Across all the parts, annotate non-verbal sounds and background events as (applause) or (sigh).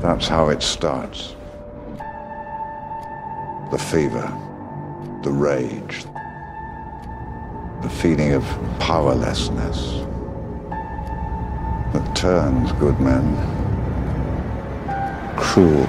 That's how it starts. The fever, the rage, the feeling of powerlessness that turns good men cruel.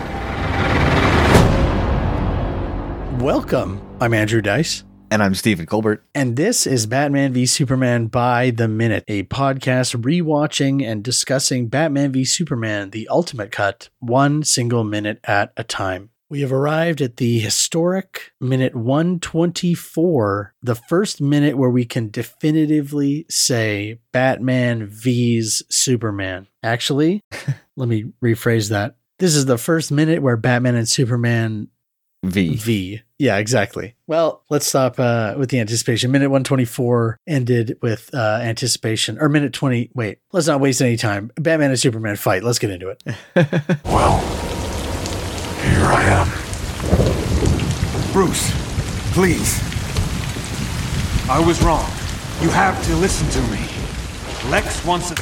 Welcome. I'm Andrew Dice. And I'm Stephen Colbert. And this is Batman v Superman by the Minute, a podcast rewatching and discussing Batman v Superman, the ultimate cut, one single minute at a time. We have arrived at the historic minute 124, the first minute where we can definitively say Batman vs Superman. Actually, (laughs) let me rephrase that. This is the first minute where Batman and Superman V. V. Yeah, exactly. Well, let's stop uh, with the anticipation. Minute 124 ended with uh, anticipation, or minute 20. Wait, let's not waste any time. Batman and Superman fight. Let's get into it. (laughs) Well, here I am. Bruce, please. I was wrong. You have to listen to me. Lex wants a.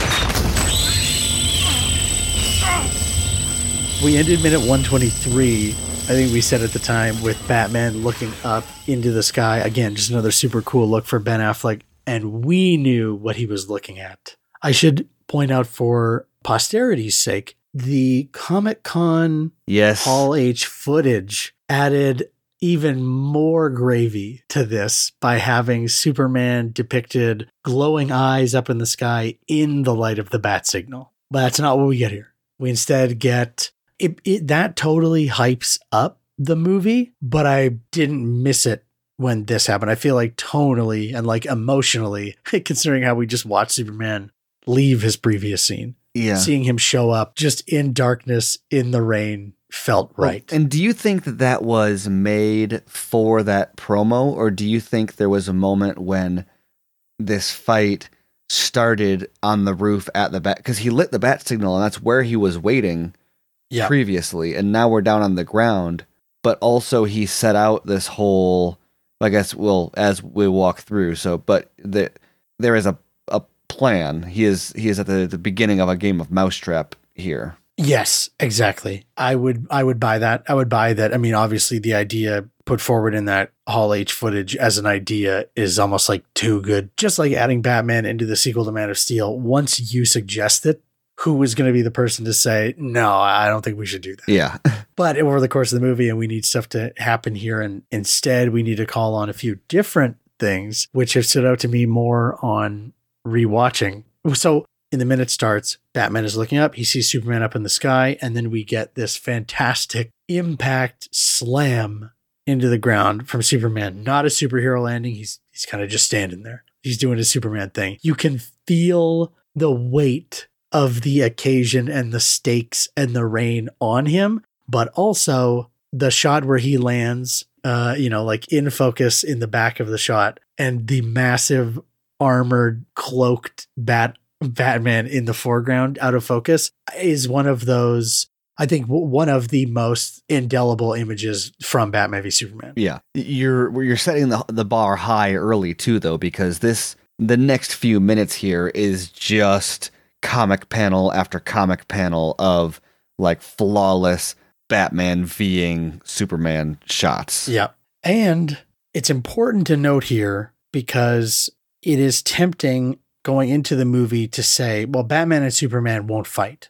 We ended minute 123. I think we said at the time with Batman looking up into the sky. Again, just another super cool look for Ben Affleck. And we knew what he was looking at. I should point out for posterity's sake, the Comic Con Yes. Hall H footage added even more gravy to this by having Superman depicted glowing eyes up in the sky in the light of the bat signal. But that's not what we get here. We instead get it, it that totally hypes up the movie, but I didn't miss it when this happened. I feel like tonally and like emotionally, (laughs) considering how we just watched Superman leave his previous scene, yeah. seeing him show up just in darkness in the rain felt Well, right. And do you think that that was made for that promo, or do you think there was a moment when this fight started on the roof at the bat? Because he lit the bat signal, and that's where he was waiting yeah. previously, and now we're down on the ground. But also, he set out this whole. I guess well, as we walk through. So, but the, there is a a plan. He is he is at the, the beginning of a game of mousetrap here. Yes, exactly. I would I would buy that. I would buy that. I mean, obviously the idea put forward in that Hall H footage as an idea is almost like too good. Just like adding Batman into the sequel to Man of Steel, once you suggest it, who was going to be the person to say, "No, I don't think we should do that." Yeah. (laughs) But over the course of the movie and we need stuff to happen here and instead we need to call on a few different things which have stood out to me more on rewatching. So in the minute starts, Batman is looking up, he sees Superman up in the sky, and then we get this fantastic impact slam into the ground from Superman. Not a superhero landing. He's he's kind of just standing there. He's doing his Superman thing. You can feel the weight of the occasion and the stakes and the rain on him, but also the shot where he lands, uh, you know, like in focus in the back of the shot, and the massive armored, cloaked bat Batman in the foreground out of focus is one of those. I think one of the most indelible images from Batman v Superman. Yeah, you're you're setting the the bar high early too, though, because this the next few minutes here is just comic panel after comic panel of like flawless Batman ving Superman shots. Yeah. And it's important to note here because it is tempting going into the movie to say, well, Batman and Superman won't fight.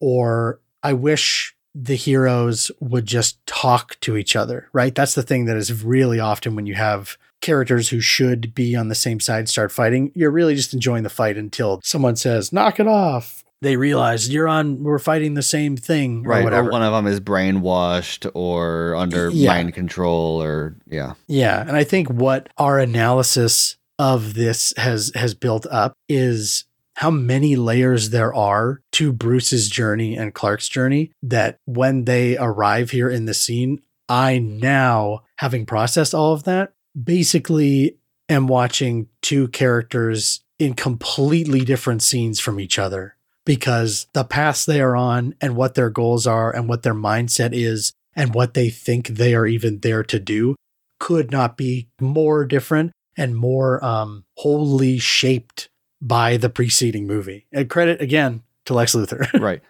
Or I wish the heroes would just talk to each other, right? That's the thing that is really often when you have characters who should be on the same side start fighting, you're really just enjoying the fight until someone says, knock it off. They realize you're on, we're fighting the same thing, or Right, or one of them is brainwashed or under Yeah. mind control, or yeah, Yeah, and I think what our analysis of this has has built up is how many layers there are to Bruce's journey and Clark's journey that when they arrive here in the scene, I now having processed all of that, basically am watching two characters in completely different scenes from each other because the paths they are on and what their goals are and what their mindset is and what they think they are even there to do could not be more different and more um, wholly shaped by the preceding movie. And credit again to Lex Luthor. (laughs) right.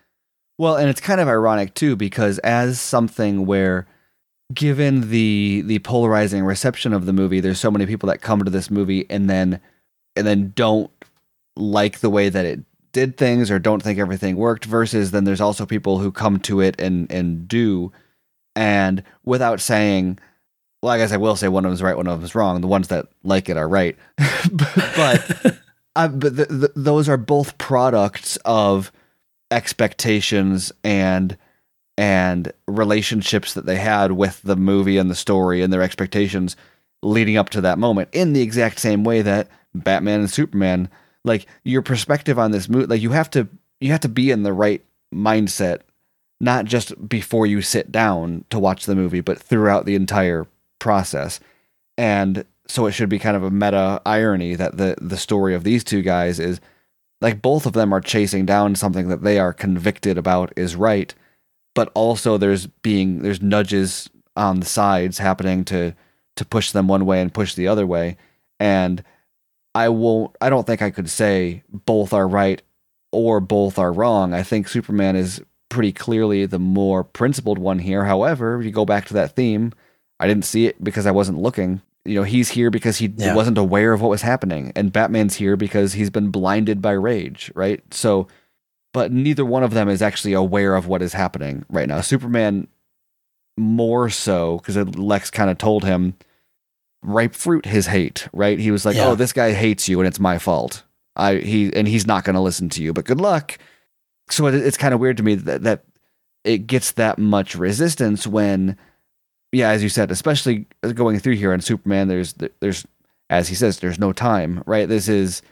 Well, and it's kind of ironic too because as something where given the the polarizing reception of the movie, there's so many people that come to this movie and then and then don't like the way that it did things or don't think everything worked versus then there's also people who come to it and and do and without saying well, I guess I will say one of them's right, one of them's wrong. The ones that like it are right, (laughs) but uh, but (laughs) those are both products of expectations and and relationships that they had with the movie and the story and their expectations leading up to that moment in the exact same way that Batman and Superman like your perspective on this movie like you have to you have to be in the right mindset not just before you sit down to watch the movie but throughout the entire process. And so it should be kind of a meta irony that the the story of these two guys is like both of them are chasing down something that they are convicted about is right but also there's being there's nudges on the sides happening to to push them one way and push the other way. And i won't i don't think i could say both are right or both are wrong. I think superman is pretty clearly the more principled one here. However you go back to that theme i didn't see it because i wasn't looking. You know he's here because he Yeah. wasn't aware of what was happening and batman's here because he's been blinded by rage right? So but neither one of them is actually aware of what is happening right now superman more so because lex kind of told him ripe fruit his hate right he was like oh, Yeah. oh this guy hates you and it's my fault i he and he's not going to listen to you but good luck so it, it's kind of weird to me that, that it gets that much resistance when yeah, as you said, especially going through here on Superman, there's there's as he says, there's no time, right? This is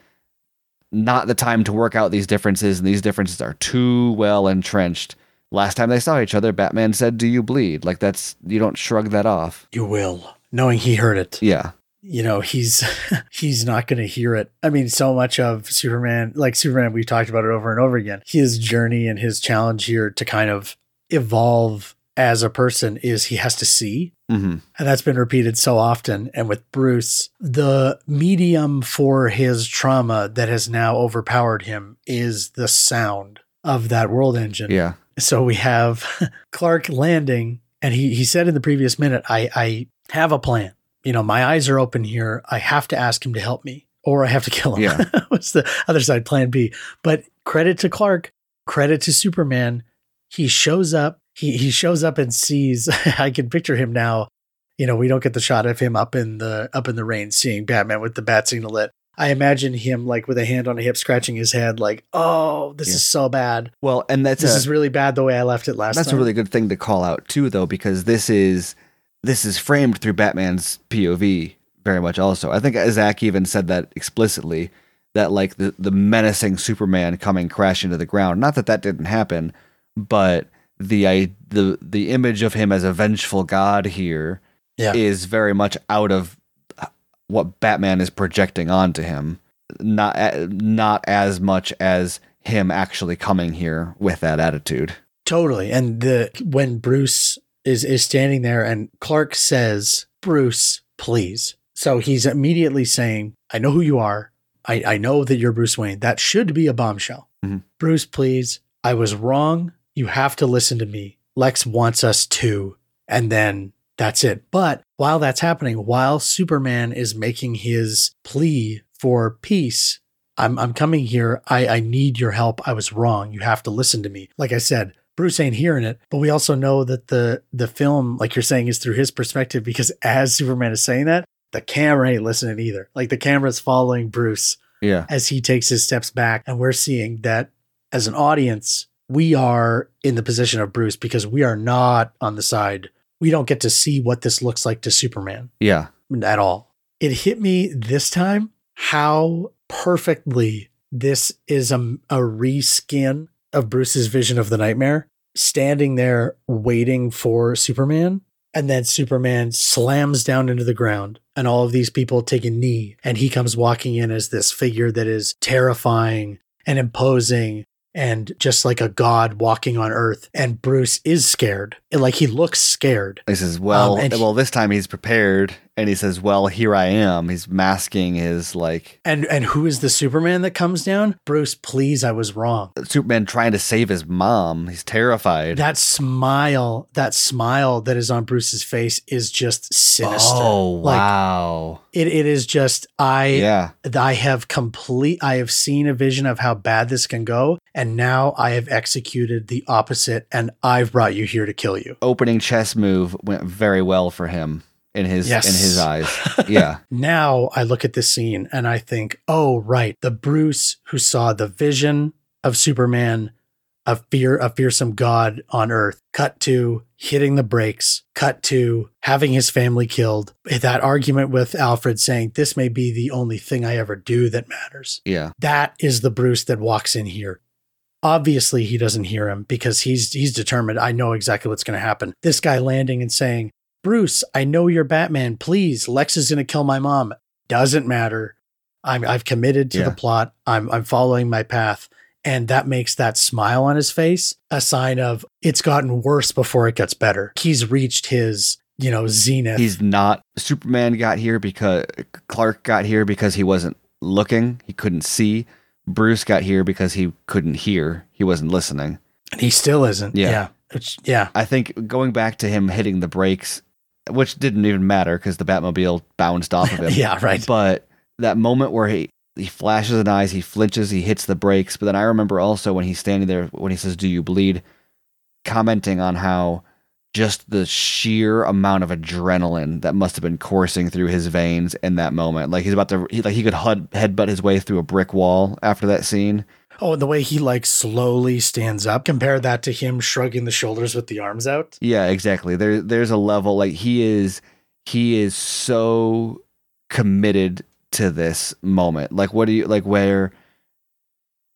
not the time to work out these differences, and these differences are too well entrenched. Last time they saw each other, Batman said, "Do you bleed?" Like that's you don't shrug that off. You will, knowing he heard it. Yeah, you know he's (laughs) he's not going to hear it i mean so much of superman like superman we've talked about it over and over again his journey and his challenge here to kind of evolve as a person is he has to see hmm and that's been repeated so often and with bruce the medium for his trauma that has now overpowered him is the sound of that world engine yeah, so we have (laughs) Clark landing, and he he said in the previous minute, I I have a plan. You know, my eyes are open here. I have to ask him to help me, or I have to kill him. Yeah. (laughs) What's the other side? Plan B. But credit to Clark, credit to Superman. He shows up. He he shows up and sees. (laughs) I can picture him now. You know, we don't get the shot of him up in the up in the rain, seeing Batman with the bat signal lit. I imagine him like with a hand on a hip, scratching his head, like, "Oh, this Yeah. is so bad. Well, and that's This a, is really bad the way I left it last that's time." a really good thing to call out too, though, because this is this is framed through Batman's POV very much. Also, I think uh, Zack even said that explicitly that like the the menacing Superman coming crashing to the ground. Not that that didn't happen, but the I, the the image of him as a vengeful god here is Yeah. very much out of what Batman is projecting onto him. Not not as much as him actually coming here with that attitude. Totally. And the when Bruce is is standing there and Clark says, "Bruce, please." So he's immediately saying, "I know who you are. I I know that you're Bruce Wayne. That should be a bombshell." Mhm. Bruce, please. I was wrong. You have to listen to me. Lex wants us to. And then that's it. But while that's happening, while Superman is making his plea for peace, I'm I'm coming here. I, I need your help. I was wrong. You have to listen to me. Like I said, Bruce ain't hearing it, but we also know that the the film, like you're saying, is through his perspective because as Superman is saying that, the camera ain't listening either. Like the camera's following Bruce Yeah. as he takes his steps back, and we're seeing that as an audience, we are in the position of Bruce because we are not on the side. We don't get to see what this looks like to Superman Yeah. at all. It hit me this time how perfectly this is a, a reskin of Bruce's vision of the nightmare, standing there waiting for Superman. And then Superman slams down into the ground, and all of these people take a knee. And he comes walking in as this figure that is terrifying and imposing and just like a god walking on earth. And Bruce is scared. Like he looks scared. He says, "Well, Um, and he- well, this time he's prepared, and he says, "Well, here I am." He's masking his like And and who is the Superman that comes down? Bruce, please, I was wrong. Superman trying to save his mom. He's terrified. That smile, that smile that is on Bruce's face is just sinister. oh Like, wow! It, it is just I yeah, I have complete I have seen a vision of how bad this can go and now I have executed the opposite and I've brought you here to kill you. opening chess move went very well for him in his Yes. in his eyes. (laughs) Yeah, Now I look at this scene and I think, "Oh, right, the Bruce who saw the vision of Superman a fear a fearsome god on earth cut to hitting the brakes cut to having his family killed that argument with alfred saying this may be the only thing i ever do that matters yeah, that is the Bruce that walks in here. Obviously, he doesn't hear him because he's he's determined. I know exactly what's going to happen. This guy landing and saying, "Bruce, I know you're Batman. Please, Lex is going to kill my mom." Doesn't matter. I'm I've committed to Yeah. the plot. I'm I'm following my path, and that makes that smile on his face a sign of it's gotten worse before it gets better. He's reached his you know zenith. he's not. Superman got here because Clark got here because he wasn't looking. He couldn't see. Bruce got here because he couldn't hear. He wasn't listening. and he still isn't. Yeah. yeah. It's, yeah. I think going back to him hitting the brakes, which didn't even matter because the Batmobile bounced off of (laughs) him. Yeah, right. But that moment where he he flashes an eyes, he flinches, he hits the brakes. But then I remember also when he's standing there when he says, "Do you bleed?" commenting on how just the sheer amount of adrenaline that must have been coursing through his veins in that moment. Like he's about to, he, like he could hud, headbutt his way through a brick wall after that scene. Oh, and the way he like slowly stands up. Compare that to him shrugging the shoulders with the arms out. Yeah, exactly. There there's a level like he is he is so committed to this moment. Like what do you like where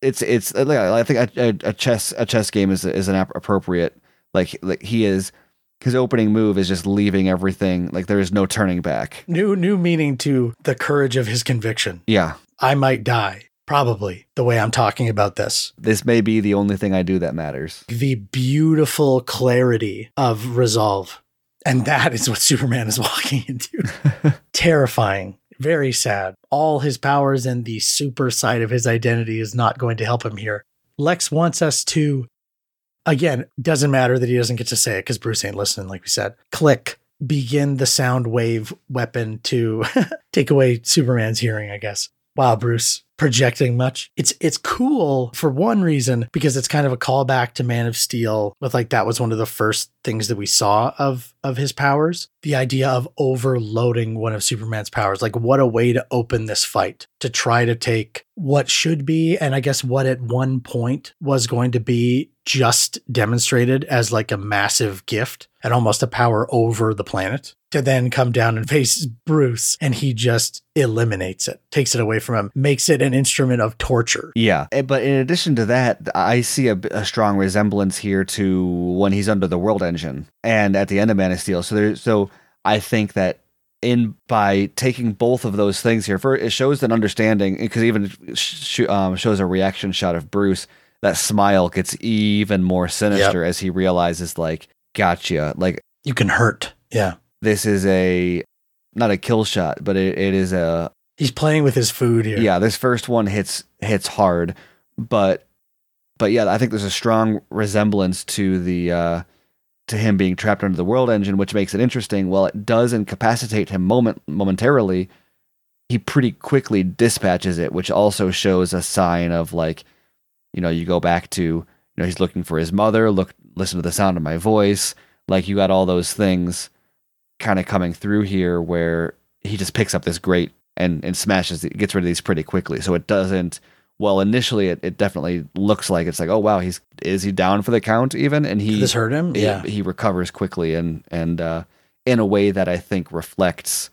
it's it's uh, like I think a, a, a chess a chess game is is an ap- appropriate like like he is his opening move is just leaving everything like there is no turning back. New new meaning to the courage of his conviction. Yeah. I might die. Probably the way I'm talking about this. This may be the only thing I do that matters. The beautiful clarity of resolve. And that is what (laughs) Superman is walking into. (laughs) Terrifying. Very sad. All his powers and the super side of his identity is not going to help him here. Lex wants us to, again, doesn't matter that he doesn't get to say it because Bruce ain't listening, like we said. Click, begin the sound wave weapon to (laughs) take away Superman's hearing, I guess. Wow, Bruce, projecting much. It's it's cool for one reason because it's kind of a callback to Man of Steel with like that was one of the first things that we saw of of his powers. The idea of overloading one of Superman's powers. Like what a way to open this fight to try to take what should be and I guess what at one point was going to be just demonstrated as like a massive gift and almost a power over the planet to then come down and face Bruce and he just eliminates it, takes it away from him, makes it an instrument of torture. Yeah, Eh, but in addition to that, I see a, a strong resemblance here to when he's under the World Engine and at the end of Man of Steel. So there, so I think that in by taking both of those things here, for it shows an understanding because even sh- um, shows a reaction shot of Bruce. That smile gets even more sinister as he realizes, like, gotcha. Like You can hurt. Yeah. This is a not a kill shot, but it, it is a He's playing with his food here. yeah this first one hits hits hard but but yeah i think there's a strong resemblance to the uh to him being trapped under the world engine which makes it interesting while it does incapacitate him moment momentarily he pretty quickly dispatches it which also shows a sign of like you know you go back to you know he's looking for his mother look listen to the sound of my voice like you got all those things kind of coming through here where he just picks up this great and and smashes it gets rid of these pretty quickly so it doesn't well initially it, it definitely looks like it's like oh wow he's is he down for the count even and he Did this hurt him? he- Yeah. he recovers quickly and and uh in a way that i think reflects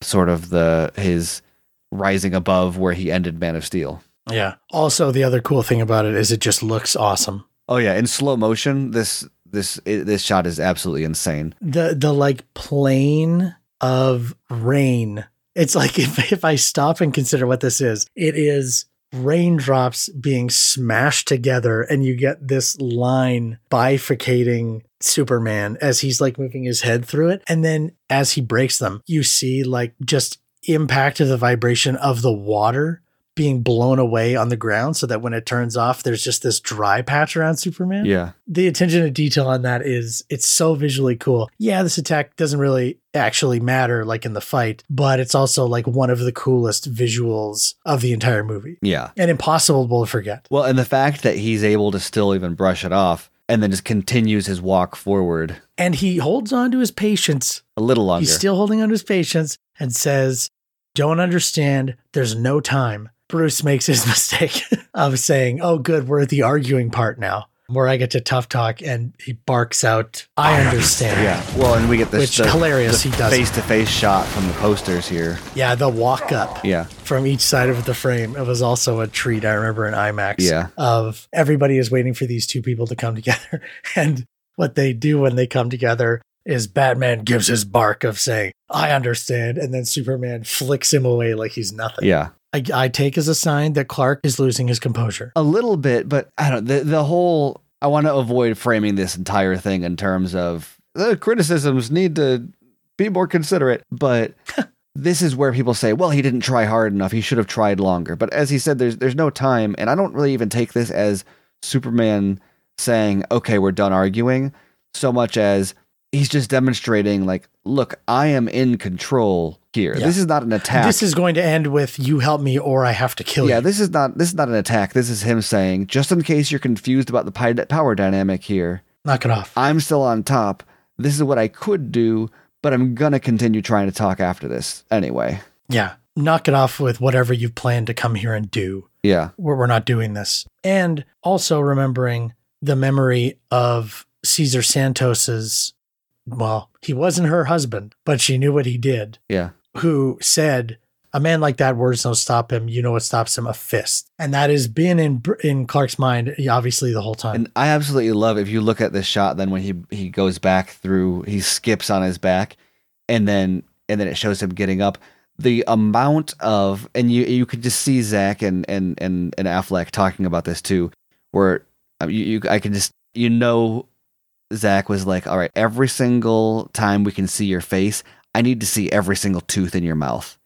sort of the his rising above where he ended man of steel Yeah. Also, the other cool thing about it is it just looks awesome. oh yeah in slow motion this this i this shot is absolutely insane The the like plane of rain. It's like (laughs) if if I stop and consider what this is, it is raindrops being smashed together and you get this line bifurcating Superman as he's like moving his head through it. And then as he breaks them, you see like just impact of the vibration of the water being blown away on the ground so that when it turns off, there's just this dry patch around Superman. Yeah. The attention to detail on that is it's so visually cool. Yeah, this attack doesn't really actually matter like in the fight, but it's also like one of the coolest visuals of the entire movie Yeah. and impossible to forget. Well, and the fact that he's able to still even brush it off and then just continues his walk forward And he holds on to his patience. a little longer. He's still holding on to his patience and says, Don't understand. There's no time. Bruce makes his (laughs) mistake of saying, Oh, good, we're at the arguing part now, where I get to tough talk. And he barks out, I understand. yeah. Well, and we get this Which hilarious, he does face to face shot from the posters here. Yeah, the walk up Yeah. from each side of the frame. It was also a treat. I remember in IMAX Yeah. of everybody is waiting for these two people to come together. (laughs) And what they do when they come together is Batman gives his bark of saying, I understand. And then Superman flicks him away like he's nothing. Yeah. I, I take as a sign that Clark is losing his composure. A little bit, but I don't the the whole I want to avoid framing this entire thing in terms of the criticisms need to be more considerate, but (laughs) this is where people say, well, he didn't try hard enough. He should have tried longer. But as he said there's there's no time and I don't really even take this as Superman saying, "Okay, we're done arguing," so much as he's just demonstrating like, "Look, I am in control here. Yeah. This is not an attack." This is going to end with you help me or I have to kill you. yeah, this is not this is not an attack. This is him saying, just in case you're confused about the power dynamic here, Knock it off. I'm still on top. This is what I could do, but I'm gonna continue trying to talk after this anyway. Yeah. Knock it off with whatever you plan to come here and do. Yeah, We're, we're not doing this. And also remembering the memory of Caesar Santos's, well, he wasn't her husband, but she knew what he did, yeah, who said, a man like that, words don't stop him. You know what stops him? A fist. And that has been in in Clark's mind, obviously, the whole time. and I absolutely love if you look at this shot. Then when he he goes back through, he skips on his back, and then and then it shows him getting up. The amount of and you you could just see Zack and and and and Affleck talking about this too, where um, you, you I can just you know Zack was like, all right, every single time we can see your face, I need to see every single tooth in your mouth.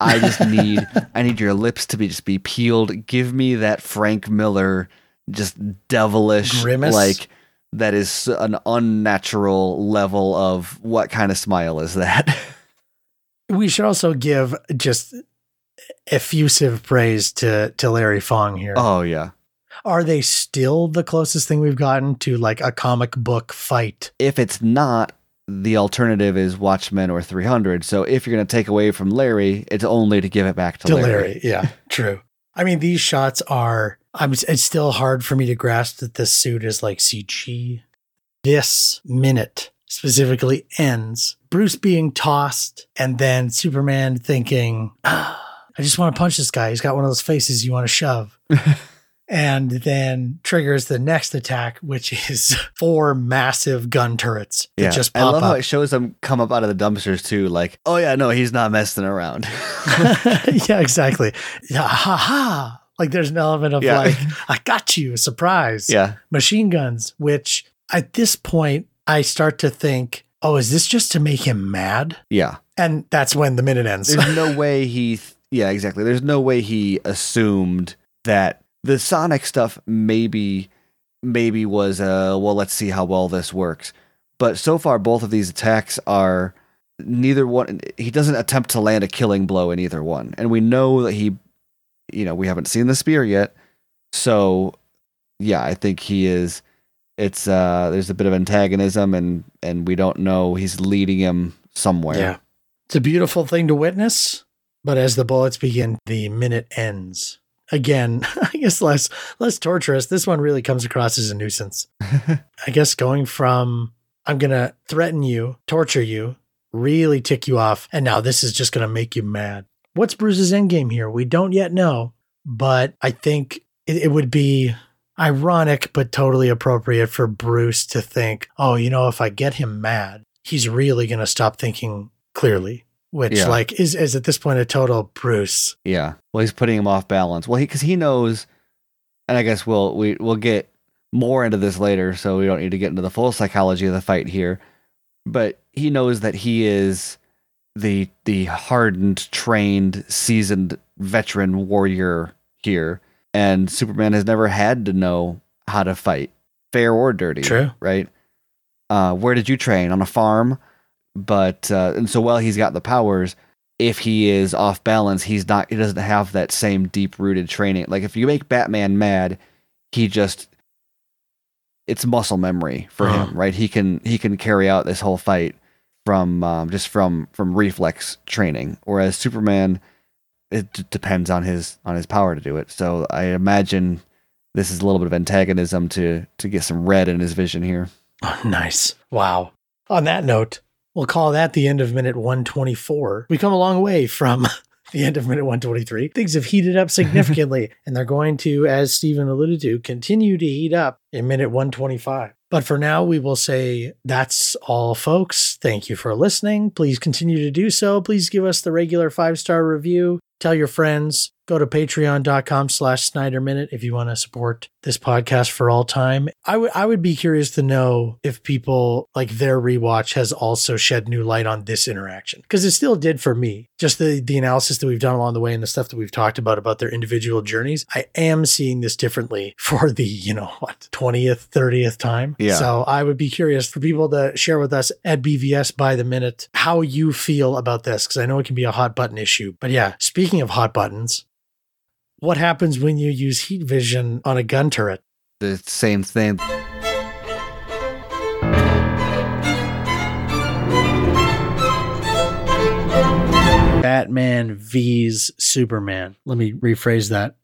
I just (laughs) need I need your lips to be just be peeled. Give me that Frank Miller just devilish Grimace? like that is an unnatural level of what kind of smile is that? (laughs) we should also give just effusive praise to, to Larry Fong here. oh yeah. Are they still the closest thing we've gotten to like a comic book fight? If it's not, the alternative is Watchmen or 300. So if you're going to take away from Larry, it's only to give it back to, to Larry. Larry. Yeah, (laughs) true. I mean, these shots are. I'm. It's still hard for me to grasp that this suit is like CG. This minute specifically ends Bruce being tossed, and then Superman thinking, ah, "I just want to punch this guy. He's got one of those faces you want to shove." (laughs) And then triggers the next attack, which (laughs) is four massive gun turrets that Yeah. just I love up. how it shows them come up out of the dumpsters too. Like, oh yeah, no, he's not messing around. (laughs) (laughs) yeah, exactly. Yeah, ha ha. Like there's an element of Yeah. like, I got you, surprise. yeah. Machine guns, which at this point I start to think, oh, is this just to make him mad? Yeah. And that's when the minute ends. There's no way he, th- yeah, exactly. There's no way he assumed that the Sonic stuff maybe, maybe was, uh, well, let's see how well this works. But so far, both of these attacks are neither one, he doesn't attempt to land a killing blow in either one. And we know that he, you know, we haven't seen the spear yet. So, yeah, I think he is, it's, uh, there's a bit of antagonism and, and we don't know, he's leading him somewhere. yeah. It's a beautiful thing to witness, but as the bullets begin, the minute ends. Again, (laughs) I guess less less torturous. This one really comes across as a nuisance. (laughs) I guess going from I'm going to threaten you, torture you, really tick you off, and now this is just going to make you mad. What's Bruce's end game here? We don't yet know, but I think it, it would be ironic but totally appropriate for Bruce to think, oh, you know, if I get him mad, he's really going to stop thinking clearly. Which Yeah. like is is at this point a total Bruce. Yeah. Well, he's putting him off balance. Well, he because he knows, and I guess we'll we we'll get more into this later, so we don't need to get into the full psychology of the fight here. But he knows that he is the the hardened, trained, seasoned veteran warrior here, and Superman has never had to know how to fight, fair or dirty. True. Right. Uh, where did you train on a farm? But uh, and so while he's got the powers, if he is off balance, he's not. He doesn't have that same deep rooted training. Like if you make Batman mad, he just it's muscle memory for Uh-huh. him, right? He can he can carry out this whole fight from um, just from from reflex training, whereas Superman it d- depends on his on his power to do it. So I imagine this is a little bit of antagonism to to get some red in his vision here. Oh, (laughs) nice. Wow. On that note, we'll call that the end of minute 124. We come a long way from (laughs) the end of minute 123. Things have heated up significantly, (laughs) and they're going to, as Stephen alluded to, continue to heat up in minute 125. But for now, we will say that's all, folks. Thank you for listening. Please continue to do so. Please give us the regular five star review. Tell your friends. Go to patreon.com slash Snyder Minute if you want to support this podcast for all time. I would I would be curious to know if people like their rewatch has also shed new light on this interaction. Because it still did for me. Just the the analysis that we've done along the way and the stuff that we've talked about about their individual journeys. I am seeing this differently (laughs) for the, you know, what, 20th, 30th time. Yeah. So I would be curious for people to share with us at BVS by the minute how you feel about this. Because I know it can be a hot button issue. But yeah, speaking of hot buttons, what happens when you use heat vision on a gun turret? The same thing. Batman vs Superman. Let me rephrase that.